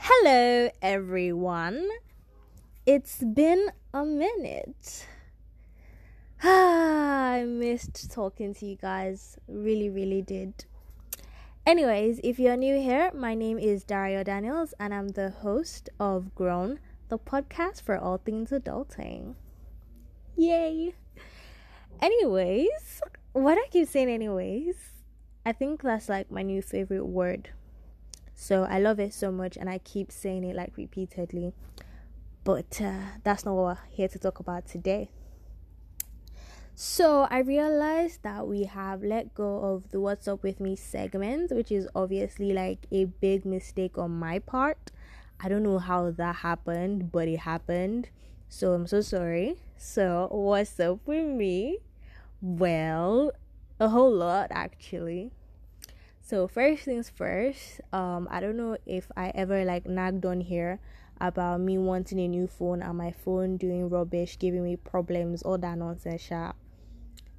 Hello, everyone. It's been a minute. I missed talking to you guys. Really, really did. Anyways, if you're new here, my name is Dara Daniels, and I'm the host of Grown, the podcast for all things adulting. Yay! Anyways, what I keep saying, anyways, I think that's like my new favorite word. So I love it so much, and I keep saying it like repeatedly. But uh, that's not what we're here to talk about today. So I realized that we have let go of the What's Up With Me segment, which is obviously like a big mistake on my part. I don't know how that happened, but it happened. So I'm so sorry. So, what's up with me? Well, a whole lot actually. So first things first, um, I don't know if I ever like nagged on here about me wanting a new phone and my phone doing rubbish, giving me problems, all that nonsense. Sha.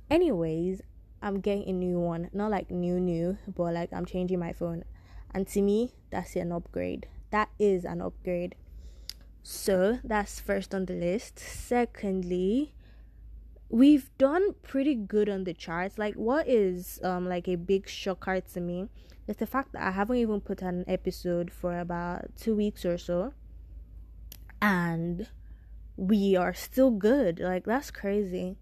Anyways, I'm getting a new one, not like new new, but like I'm changing my phone, and to me, that's an upgrade. That is an upgrade. So that's first on the list. Secondly, we've done pretty good on the charts. Like what is um like a big shocker to me is the fact that I haven't even put an episode for about two weeks or so. And we are still good. Like that's crazy.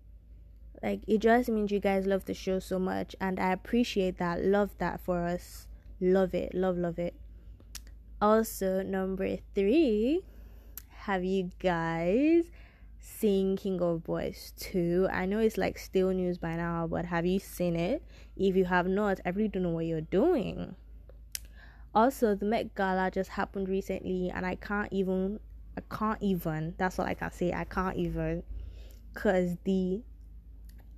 Like it just means you guys love the show so much and I appreciate that. Love that for us. Love it. Love love it. Also, number three, have you guys seen King of Boys 2. I know it's like still news by now, but have you seen it? If you have not, I really don't know what you're doing. Also, the Met Gala just happened recently, and I can't even, I can't even, that's all I can say, I can't even, because the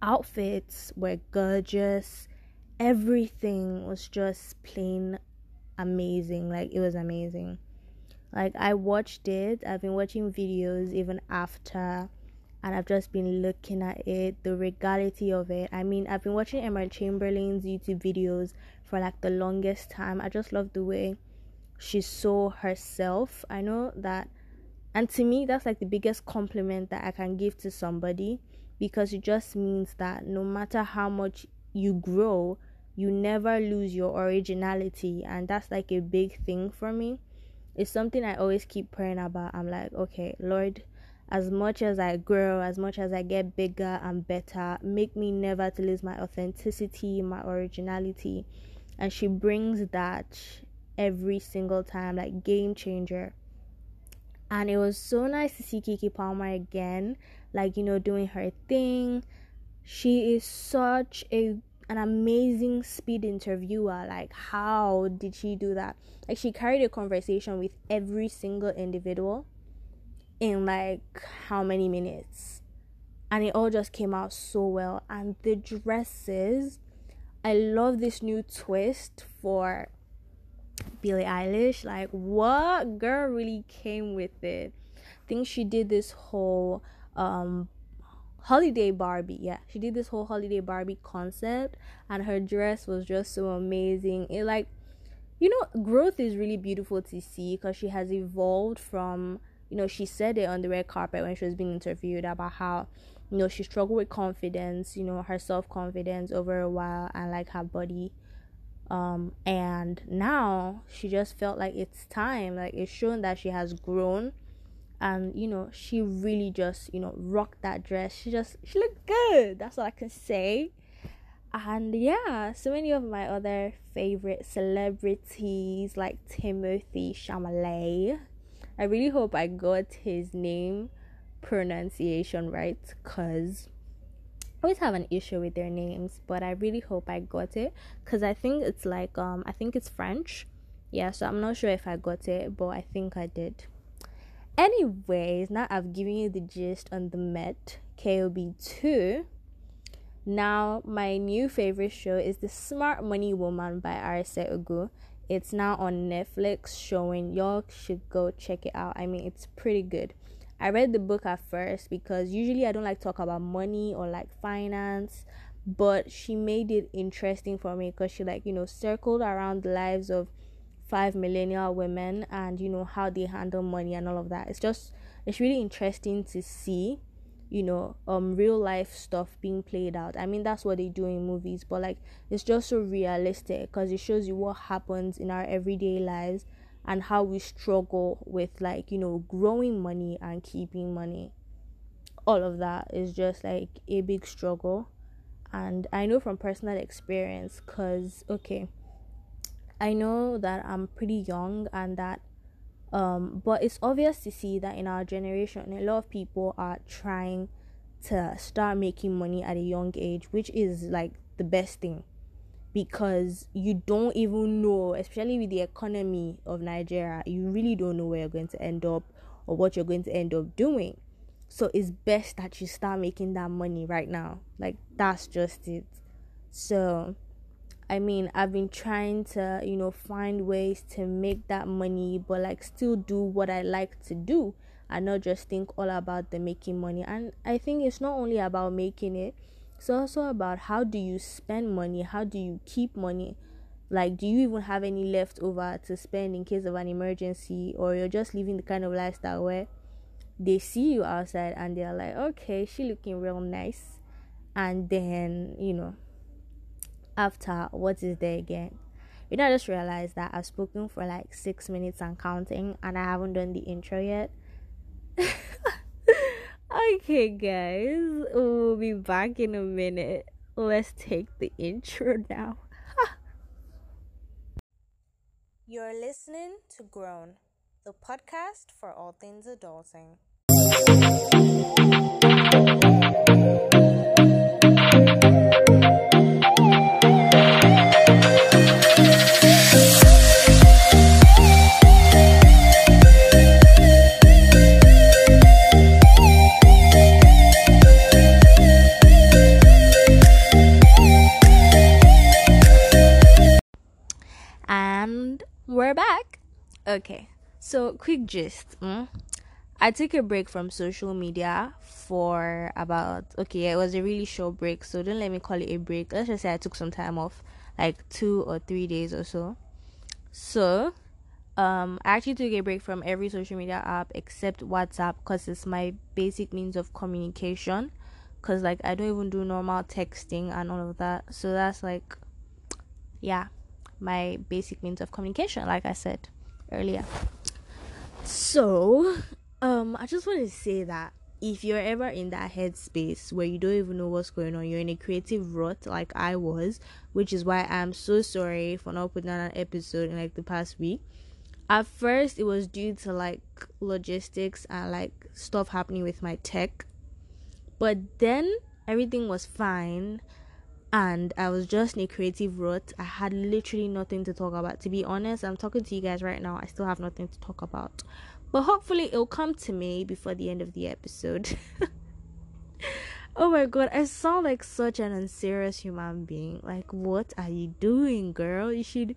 outfits were gorgeous, everything was just plain amazing. Like, it was amazing. Like I watched it, I've been watching videos even after and I've just been looking at it, the regality of it. I mean, I've been watching Emma Chamberlain's YouTube videos for like the longest time. I just love the way she saw herself. I know that and to me that's like the biggest compliment that I can give to somebody because it just means that no matter how much you grow, you never lose your originality and that's like a big thing for me it's something I always keep praying about. I'm like, okay, Lord, as much as I grow, as much as I get bigger and better, make me never to lose my authenticity, my originality. And she brings that every single time, like game changer. And it was so nice to see Keke Palmer again, like, you know, doing her thing. She is such a an amazing speed interviewer. Like, how did she do that? Like, she carried a conversation with every single individual in like how many minutes? And it all just came out so well. And the dresses, I love this new twist for Billie Eilish. Like, what girl really came with it? I think she did this whole um holiday Barbie. Yeah, she did this whole holiday Barbie concept, and her dress was just so amazing. It like, you know, growth is really beautiful to see because she has evolved from. You know, she said it on the red carpet when she was being interviewed about how, you know, she struggled with confidence. You know, her self confidence over a while, and like her body. Um, and now she just felt like it's time. Like it's shown that she has grown and you know she really just you know rocked that dress. She just she looked good. That's all i can say. And yeah so many of my other favorite celebrities like Timothée Chalamet. I really hope i got his name pronunciation right because I always have an issue with their names but i really hope i got it because i think it's like um i think it's french. Yeah so i'm not sure if i got it but i think i did Anyways, now I've given you the gist on the Met KOB2. Now, my new favorite show is The Smart Money Woman by Arese Ugwu. It's now on Netflix showing. Y'all should go check it out. I mean, it's pretty good. I read the book at first because usually I don't like talk about money or like finance, but she made it interesting for me because she like, you know, circled around the lives of five millennial women and you know how they handle money and all of that. It's just it's really interesting to see you know um real life stuff being played out. I mean that's what they do in movies but like it's just so realistic because it shows you what happens in our everyday lives and how we struggle with like you know growing money and keeping money. All of that is just like a big struggle. And i know from personal experience because okay i know that i'm pretty young and that um but it's obvious to see that in our generation a lot of people are trying to start making money at a young age which is like the best thing. Because you don't even know especially with the economy of Nigeria you really don't know where you're going to end up or what you're going to end up doing. So it's best that you start making that money right now. Like that's just it. So I mean, I've been trying to, you know, find ways to make that money, but like still do what I like to do and not just think all about the making money. And I think it's not only about making it, it's also about how do you spend money, how do you keep money. Like, do you even have any left over to spend in case of an emergency, or you're just living the kind of lifestyle where they see you outside and they're like, okay, she looking real nice, and then you know after what is there again? You know i just realized that i've spoken for like six minutes and counting and i haven't done the intro yet. Okay guys. We'll be back in a minute. Let's take the intro now. You're listening to grown the podcast for all things adulting Okay, so quick gist. Mm? I took a break from social media for about okay, it was a really short break, so don't let me call it a break. Let's just say I took some time off, like two or three days or so. So, um, I actually took a break from every social media app except WhatsApp because it's my basic means of communication. Cause like I don't even do normal texting and all of that, so that's like, yeah, my basic means of communication, like I said earlier. So, um, I just want to say that if you're ever in that headspace where you don't even know what's going on, you're in a creative rut like I was, which is why I'm so sorry for not putting out an episode in like the past week. At first, it was due to like logistics and like stuff happening with my tech, but then everything was fine and I was just in a creative rut. I had literally nothing to talk about. To be honest, I'm talking to you guys right now. I still have nothing to talk about. But hopefully it'll come to me before the end of the episode. oh my god, I sound like such an unserious human being. Like, what are you doing, girl? You should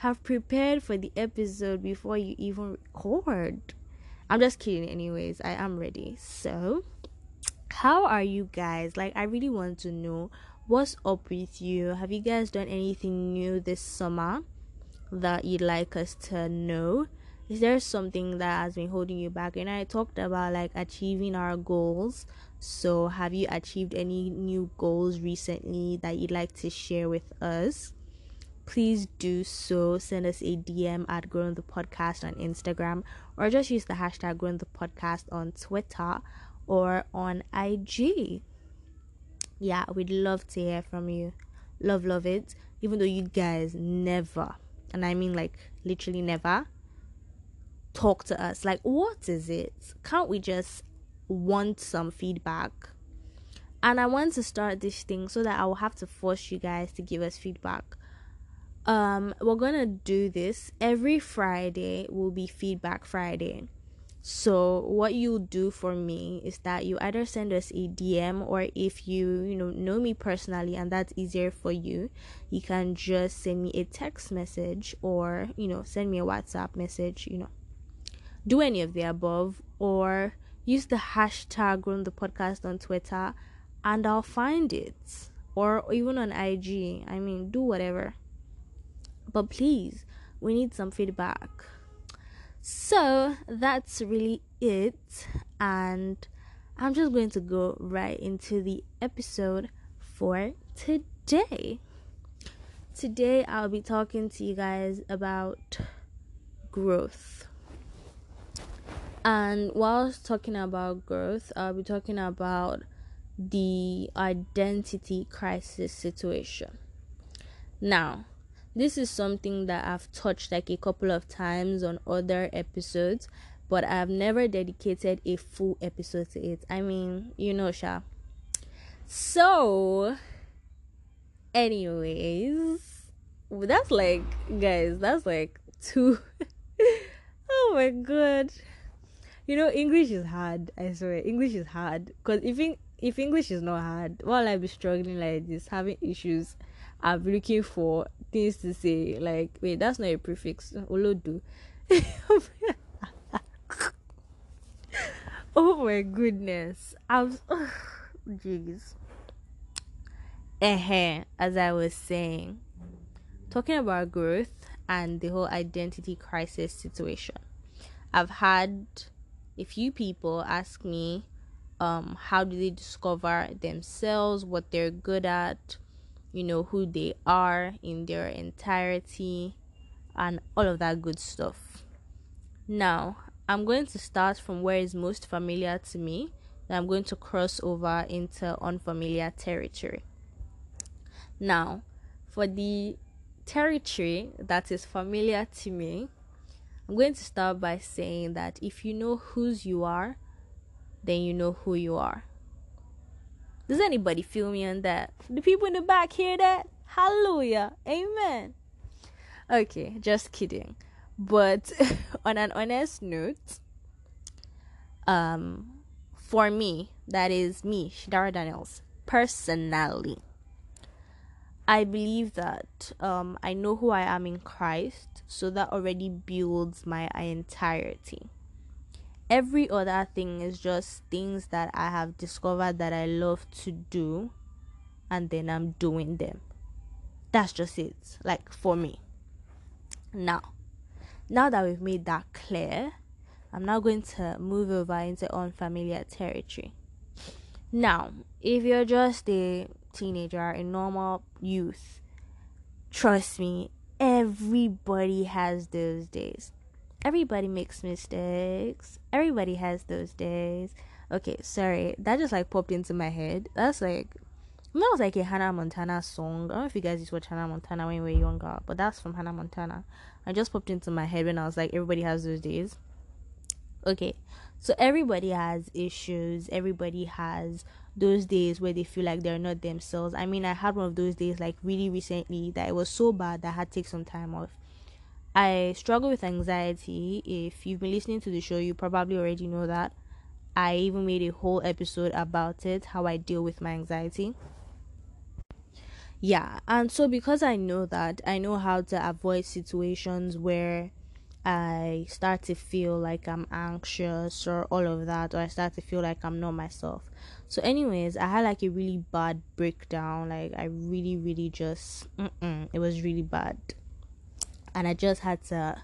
have prepared for the episode before you even record. I'm just kidding, anyways. I am ready. So, how are you guys? Like, I really want to know what's up with you? Have you guys done anything new this summer that you'd like us to know? Is there something that has been holding you back? And I talked about like achieving our goals. So, have you achieved any new goals recently that you'd like to share with us? Please do so. Send us a DM at Grown the Podcast on Instagram or just use the hashtag Grown the Podcast on Twitter or on IG yeah we'd love to hear from you. Love love it. Even though you guys never and i mean like literally never talk to us. Like what is it? Can't we just want some feedback? And i want to start this thing so that i will have to force you guys to give us feedback. Um we're gonna do this. Every friday will be feedback friday so what you'll do for me is that you either send us a DM or if you you know know me personally and that's easier for you, you can just send me a text message or you know send me a WhatsApp message, you know. Do any of the above or use the hashtag grown the podcast on Twitter and I'll find it or even on IG. I mean, do whatever. But please we need some feedback. So that's really it. And I'm just going to go right into the episode for today. Today, I'll be talking to you guys about growth. And whilst talking about growth, I'll be talking about the identity crisis situation. Now, this is something that I've touched like a couple of times on other episodes, but I've never dedicated a full episode to it. I mean, you know, Sha. So, anyways, that's like, guys, that's like two. oh my god. You know, English is hard. I swear, English is hard. Cause if if English is not hard, while I be struggling like this, having issues, I'm looking for things to say. Like, wait, that's not a prefix. Olodu. oh my goodness. I'm. Jeez. Uh-huh, as I was saying, talking about growth and the whole identity crisis situation. I've had a few people ask me um, how do they discover themselves, what they're good at, you know, who they are in their entirety, and all of that good stuff. Now, I'm going to start from where is most familiar to me, I'm going to cross over into unfamiliar territory. Now, for the territory that is familiar to me, I'm going to start by saying that if you know whose you are, then you know who you are. Does anybody feel me on that? The people in the back hear that? Hallelujah. Amen. Okay, just kidding. But on an honest note, um, for me, that is me, Shidara Daniels, personally, I believe that um, I know who I am in Christ, so that already builds my entirety every other thing is just things that I have discovered that I love to do and then I'm doing them. That's just it, like for me. Now, now that we've made that clear, I'm now going to move over into unfamiliar territory. Now, if you're just a teenager, a normal youth, trust me, everybody has those days everybody makes mistakes. Everybody has those days. Okay, sorry. That just like popped into my head. That's like that was like a Hannah Montana song. I don't know if you guys used to watch Hannah Montana when you were younger, but that's from Hannah Montana. I just popped into my head when I was like, everybody has those days. Okay, so everybody has issues. Everybody has those days where they feel like they're not themselves. I mean, I had one of those days like really recently that it was so bad that I had to take some time off. I struggle with anxiety. If you've been listening to the show, you probably already know that. I even made a whole episode about it, how I deal with my anxiety. Yeah, and so because I know that, I know how to avoid situations where I start to feel like I'm anxious or all of that, or I start to feel like I'm not myself. So, anyways, I had like a really bad breakdown. Like, I really, really just, it was really bad and I just had to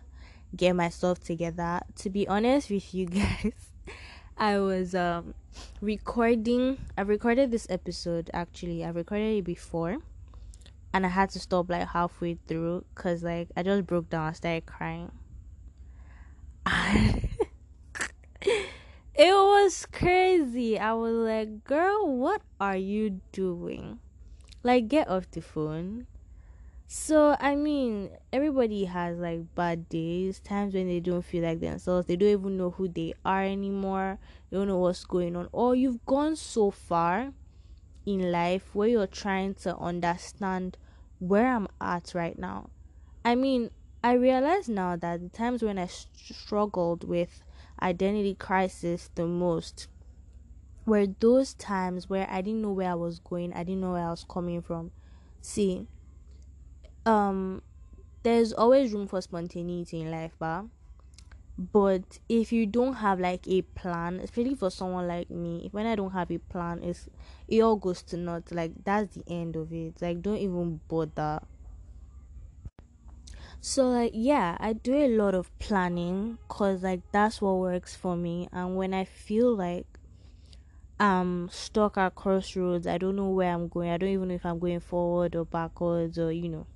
get myself together. To be honest with you guys, I was um recording I've recorded this episode actually. I've recorded it before and I had to stop like halfway through cuz like I just broke down, I started crying. it was crazy. I was like, "Girl, what are you doing?" Like get off the phone so I mean, everybody has like bad days, times when they don't feel like themselves, they don't even know who they are anymore, they don't know what's going on, or you've gone so far in life where you're trying to understand where I'm at right now. I mean, I realize now that the times when I struggled with identity crisis the most were those times where I didn't know where I was going, I didn't know where I was coming from. See, um there's always room for spontaneity in life but but if you don't have like a plan especially for someone like me when i don't have a plan it's it all goes to naught like that's the end of it. Like don't even bother. So like yeah, I do a lot of planning cuz like that's what works for me. And when I feel like I'm stuck at crossroads, I don't know where I'm going. I don't even know if I'm going forward or backwards or you know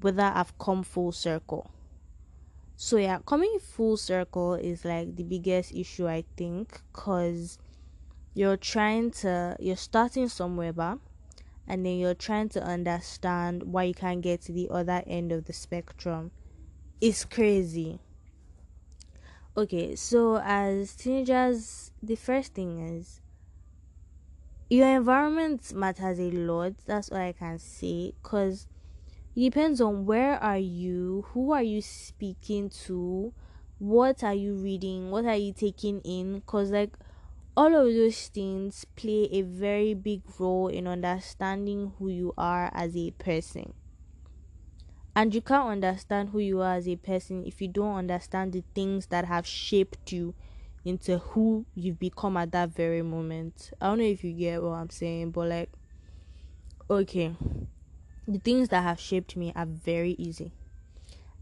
whether I've come full circle. So yeah, coming full circle is like the biggest issue I think cuz you're trying to you're starting somewhere but and then you're trying to understand why you can't get to the other end of the spectrum. It's crazy. Okay, so as teenagers, the first thing is your environment matters a lot. That's all I can say because it depends on where are you, who are you speaking to, what are you reading, what are you taking in because like all of those things play a very big role in understanding who you are as a person. And you can't understand who you are as a person if you don't understand the things that have shaped you into who you've become at that very moment. I don't know if you get what I'm saying, but like, okay, the things that have shaped me are very easy.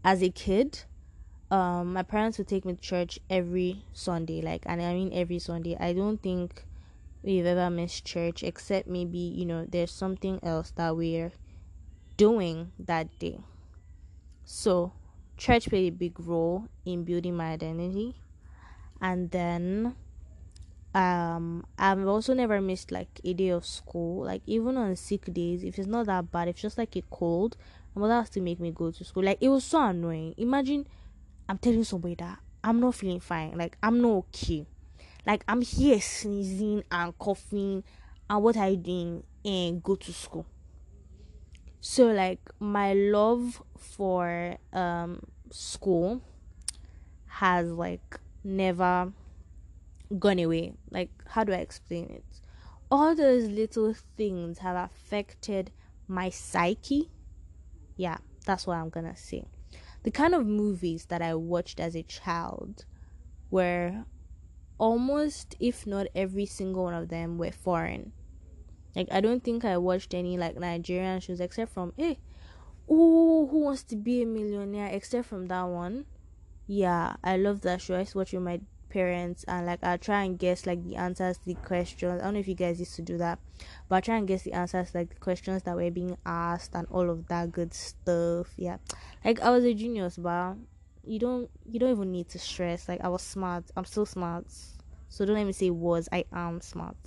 As a kid, um my parents would take me to church every Sunday, like and I mean every Sunday. I don't think we've ever missed church except maybe, you know, there's something else that we're doing that day. So church played a big role in building my identity. And then um I've also never missed like a day of school. Like even on sick days, if it's not that bad, if it's just like a cold, my mother has to make me go to school. Like it was so annoying. Imagine I'm telling somebody that I'm not feeling fine. Like I'm not okay. Like I'm here sneezing and coughing. And what are you doing? And go to school. So like my love for um school has like never gone away. Like how do I explain it? All those little things have affected my psyche. Yeah, that's what I'm gonna say the kind of movies that I watched as a child were almost, if not every single one of them, were foreign. Like I don't think I watched any like Nigerian shows except from hey, oh, who wants to be a millionaire? Except from that one. Yeah, I love that show. I used to watch with my parents and like I'll try and guess like the answers to the questions. I don't know if you guys used to do that, but I try and guess the answers like the questions that were being asked and all of that good stuff. Yeah, like I was a genius, but you don't you don't even need to stress. Like I was smart. I'm still smart. So don't let me say was. I am smart.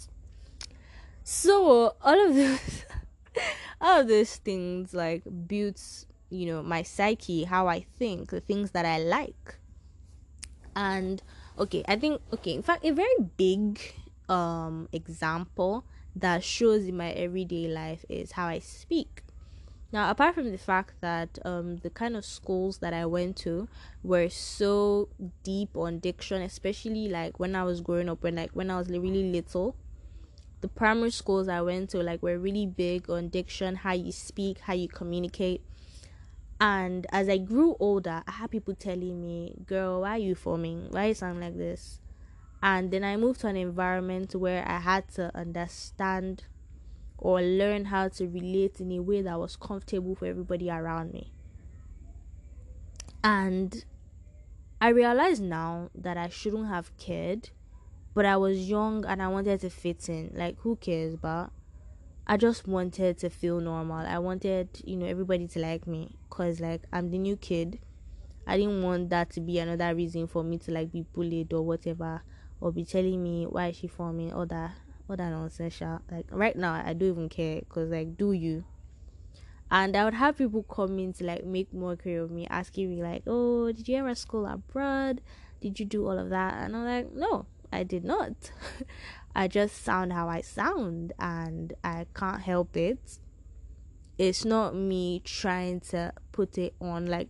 So all of those all of those things like builds you know my psyche, how I think, the things that I like, and okay i think okay in fact a very big um example that shows in my everyday life is how i speak. Now apart from the fact that um the kind of schools that i went to were so deep on diction especially like when i was growing up when like when i was really little the primary schools i went to like were really big on diction how you speak how you communicate and as I grew older, I had people telling me, Girl, why are you forming? Why you sound like this? And then I moved to an environment where I had to understand or learn how to relate in a way that was comfortable for everybody around me. And I realize now that I shouldn't have cared, but I was young and I wanted to fit in. Like, who cares? But I just wanted to feel normal. I wanted, you know, everybody to like me cuz like I'm the new kid. I didn't want that to be another reason for me to like be bullied or whatever or be telling me why she for me or that all that nonsense. Like right now I don't even care cuz like do you? And I would have people coming to like make mockery of me, asking me like, "Oh, did you ever school abroad? Did you do all of that?" And I'm like, "No, I did not. I just sound how I sound and I can't help it. It's not me trying to put it on. Like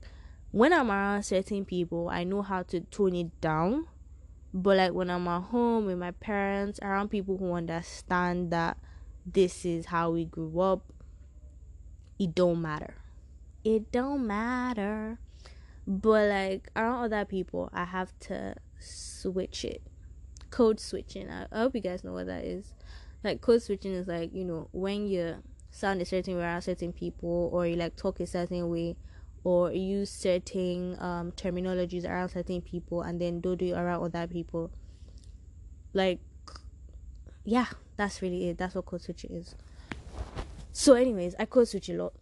when I'm around certain people, I know how to tone it down. But like when I'm at home with my parents, around people who understand that this is how we grew up, it don't matter. It don't matter. But like around other people, I have to switch it code switching. I, I hope you guys know what that is. Like code switching is like you know when you sound a certain way around certain people, or you like talk a certain way, or use certain um, terminologies around certain people and then don't do it around other people. Like, yeah, that's really it. That's what code switching is. So, anyways, I code switch a lot.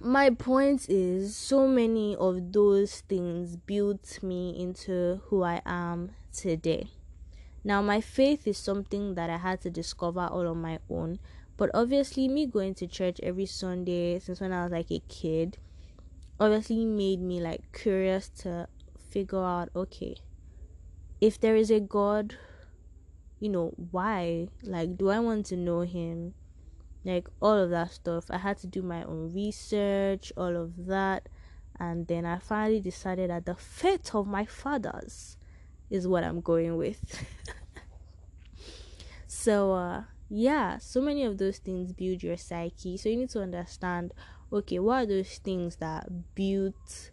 My point is, so many of those things built me into who I am today. Now, my faith is something that I had to discover all on my own. But obviously, me going to church every Sunday since when I was like a kid obviously made me like curious to figure out okay, if there is a God, you know, why? Like, do I want to know Him? Like, all of that stuff. I had to do my own research, all of that. And then I finally decided that the faith of my fathers is what I'm going with. so, uh, yeah, so many of those things build your psyche. So, you need to understand okay, what are those things that built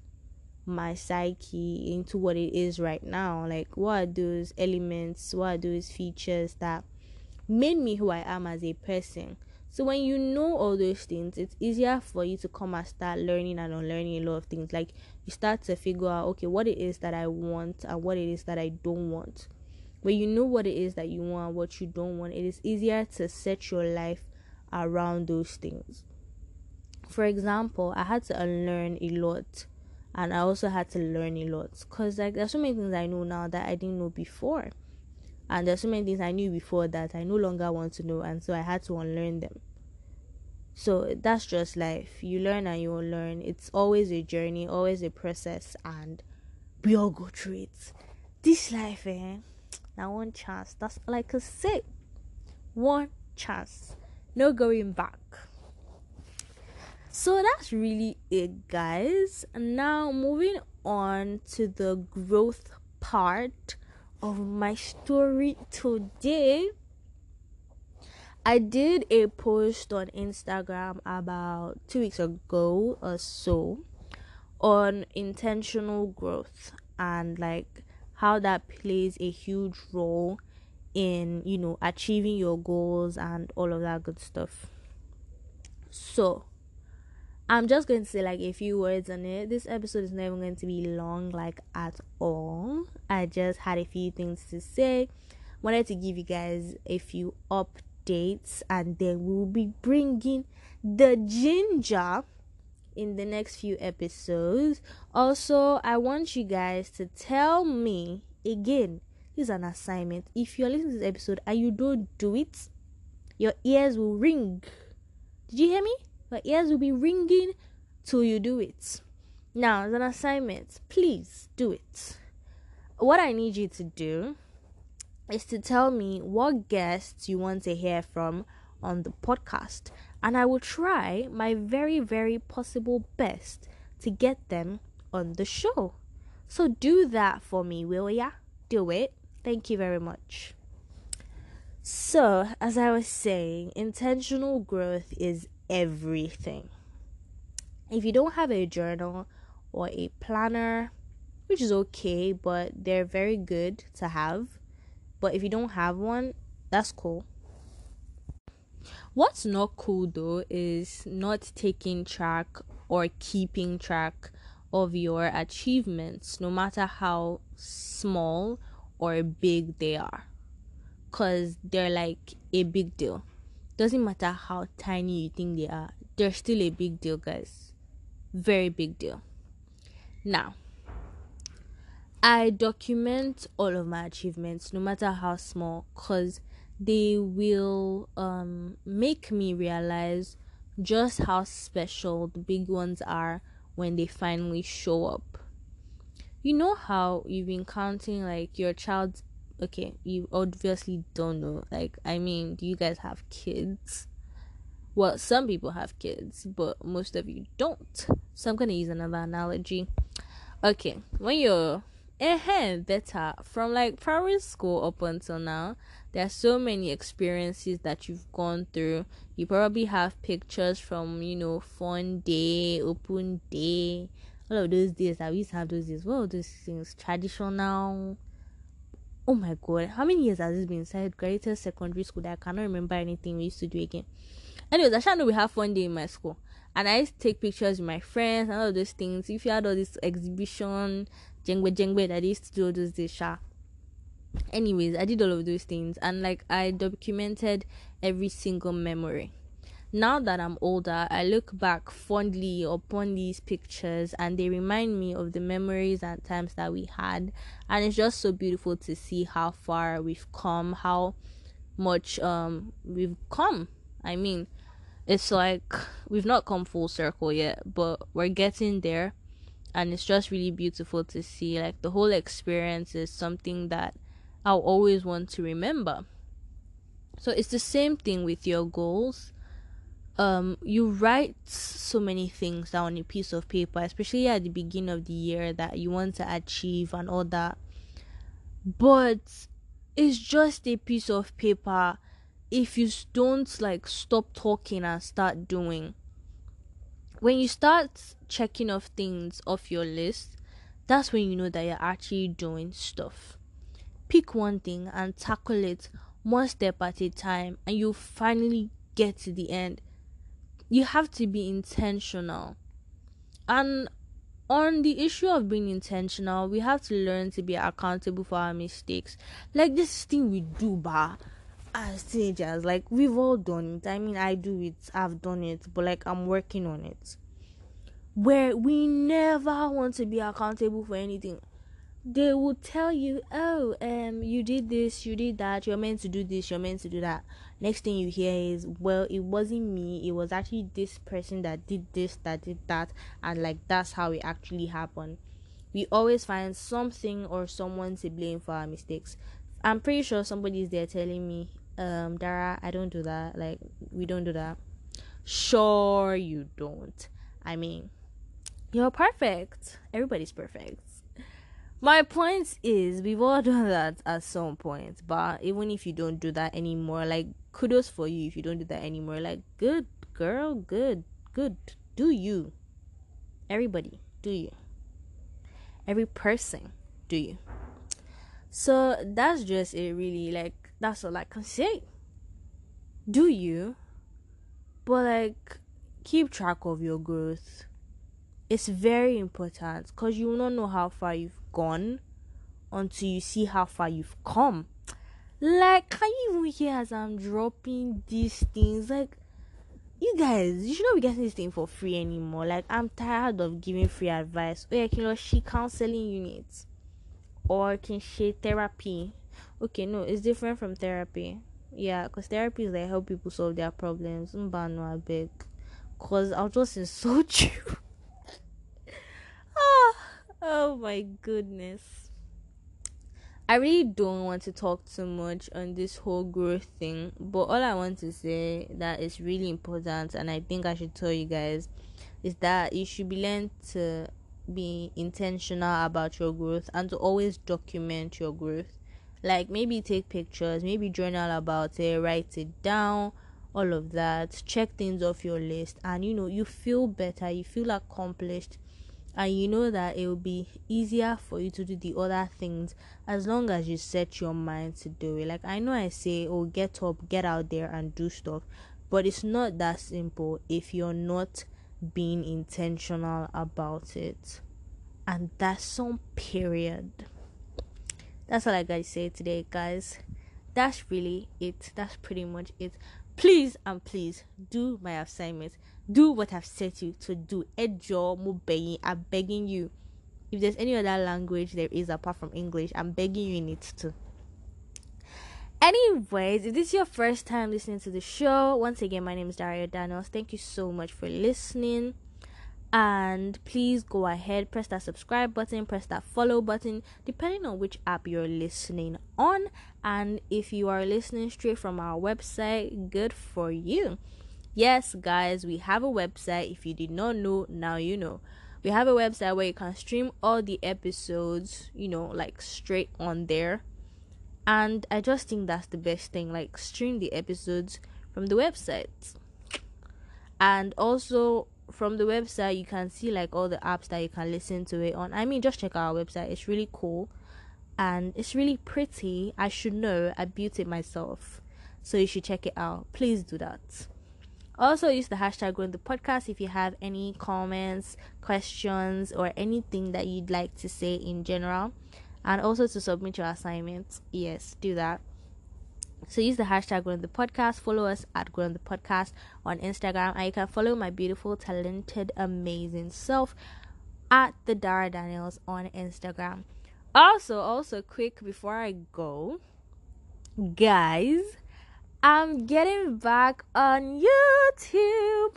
my psyche into what it is right now? Like, what are those elements, what are those features that made me who I am as a person? So when you know all those things, it's easier for you to come and start learning and unlearning a lot of things. Like you start to figure out, okay, what it is that I want and what it is that I don't want. When you know what it is that you want, and what you don't want, it is easier to set your life around those things for example, I had to unlearn a lot and I also had to learn a lot because like there's so many things I know now that I didn't know before, and there's so many things I knew before that I no longer want to know, and so I had to unlearn them. So that's just life. You learn and you learn. It's always a journey, always a process, and we all go through it. This life, eh? Now one chance. That's like I say, one chance. No going back. So that's really it, guys. Now, moving on to the growth part of my story today. I did a post on Instagram about two weeks ago or so on intentional growth and like how that plays a huge role in you know achieving your goals and all of that good stuff. So, I'm just going to say like a few words on it. This episode is not even going to be long, like at all. I just had a few things to say. Wanted to give you guys a few updates, and then we'll be bringing the ginger in the next few episodes. Also, I want you guys to tell me again. This is an assignment. If you're listening to this episode and you don't do it, your ears will ring. Did you hear me? Your ears will be ringing till you do it. Now, as an assignment, please do it. What I need you to do is to tell me what guests you want to hear from on the podcast, and I will try my very, very possible best to get them on the show. So do that for me, will ya? Do it. Thank you very much. So, as I was saying, intentional growth is everything. If you don't have a journal or a planner, which is okay, but they're very good to have. But if you don't have one, that's cool. What's not cool though is not taking track or keeping track of your achievements, no matter how small or big they are, because they're like a big deal. Doesn't matter how tiny you think they are, they're still a big deal, guys. Very big deal. Now, I document all of my achievements, no matter how small, because they will um, make me realize just how special the big ones are when they finally show up. You know how you've been counting like your child's okay, you obviously don't know. Like, I mean, do you guys have kids? Well, some people have kids, but most of you don't. So I'm gonna use another analogy. Okay, when you're eh better from like primary school up until now, there are so many experiences that you've gone through. You probably have pictures from you know fun day, open day, all of those days we used to have those days. What are those things? Traditional oh my god, how many years has this been inside greatest secondary school that I cannot remember anything we used to do again? Anyways, I shall know we have fun day in my school. And I used to take pictures with my friends and all those things. If you had all this exhibition, jengwe jengwe that I used to do all those days. Anyways, I did all of those things and like I documented every single memory now that I'm older, I look back fondly upon these pictures and they remind me of the memories and times that we had. And it's just so beautiful to see how far we've come, how much um we've come. I mean, it's like we've not come full circle yet, but we're getting there. And it's just really beautiful to see. Like the whole experience is something that I'll always want to remember. So it's the same thing with your goals um you write so many things down on a piece of paper especially at the beginning of the year that you want to achieve and all that. But it's just a piece of paper if you don't like stop talking and start doing. When you start checking off things off your list that's when you know that you're actually doing stuff. Pick one thing and tackle it one step at a time and you finally get to the end you have to be intentional. And on the issue of being intentional, we have to learn to be accountable for our mistakes. Like this thing we do, bah, as teenagers, like we've all done it. I mean, I do it, I've done it, but like I'm working on it. Where we never want to be accountable for anything they will tell you, oh, um, you did this, you did that, you're meant to do this, you're meant to do that. Next thing you hear is, well, it wasn't me, it was actually this person that did this, that did that, and like that's how it actually happened. We always find something or someone to blame for our mistakes. I'm pretty sure somebody's there telling me, um, Dara, I don't do that. Like, we don't do that. Sure, you don't. I mean, you're perfect. Everybody's perfect my point is we've all done that at some point but even if you don't do that anymore like kudos for you if you don't do that anymore. Like good girl good good do you. Everybody do you. Every person do you. So that's just it really. Like that's all i can say. Do you but like keep track of your growth. It's very important because you will not know how far you've gone until you see how far you've come. Like, can you even hear as I'm dropping these things? Like, you guys, you should not be getting this thing for free anymore. Like, I'm tired of giving free advice. Oh, yeah, she counseling units or can she therapy? Okay, no, it's different from therapy. Yeah, because therapy is like help people solve their problems. Mbano, I beg. Because I'll just insult you. Oh my goodness. I really don't want to talk too much on this whole growth thing, but all I want to say that is really important and I think I should tell you guys is that you should be learned to be intentional about your growth and to always document your growth. Like maybe take pictures, maybe journal about it, write it down, all of that. Check things off your list and you know, you feel better, you feel accomplished and you know that it will be easier for you to do the other things as long as you set your mind to do it. Like I know I say, oh, get up, get out there and do stuff, but it's not that simple if you're not being intentional about it. And that's some period. That's all I gotta say today, guys. That's really it. That's pretty much it. Please and please do my assignment do what I've set you to do. Ejo mubeyin. I'm begging you. If there's any other language there is apart from English, I'm begging you in it too. Anyways, if this is your first time listening to the show, once again, my name is Dara Daniels. Thank you so much for listening. And please go ahead, press that subscribe button, press that follow button, depending on which app you're listening on. And if you are listening straight from our website, good for you. Yes, guys, we have a website. If you did not know, now you know. We have a website where you can stream all the episodes, you know, like straight on there. And I just think that's the best thing like stream the episodes from the website. And also from the website you can see like all the apps that you can listen to it on. I mean, just check our website. It's really cool and it's really pretty. I should know. I built it myself. So you should check it out. Please do that. Also, use the hashtag grown the podcast if you have any comments, questions, or anything that you'd like to say in general. And also to submit your assignments. Yes, do that. So use the hashtag grown the podcast. Follow us at grown the podcast on Instagram. And you can follow my beautiful, talented, amazing self at the Dara Daniels on Instagram. Also, also quick before I go, guys, I'm getting back on YouTube.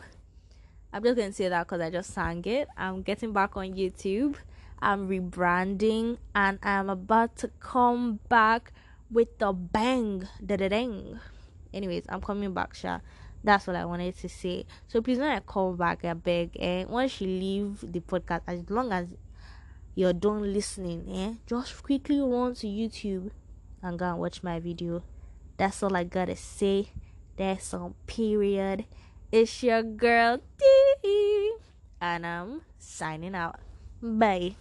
I'm just gonna say that because I just sang it. I'm getting back on YouTube. I'm rebranding and I'm about to come back with the bang, da da dang. Anyways, I'm coming back, Sha. That's what I wanted to say. So please when I call back, I beg. And eh? once you leave the podcast, as long as you're done listening, eh, just quickly run to YouTube and go and watch my video. That's all I gotta say. That's on period. It's your girl D and I'm signing out. Bye.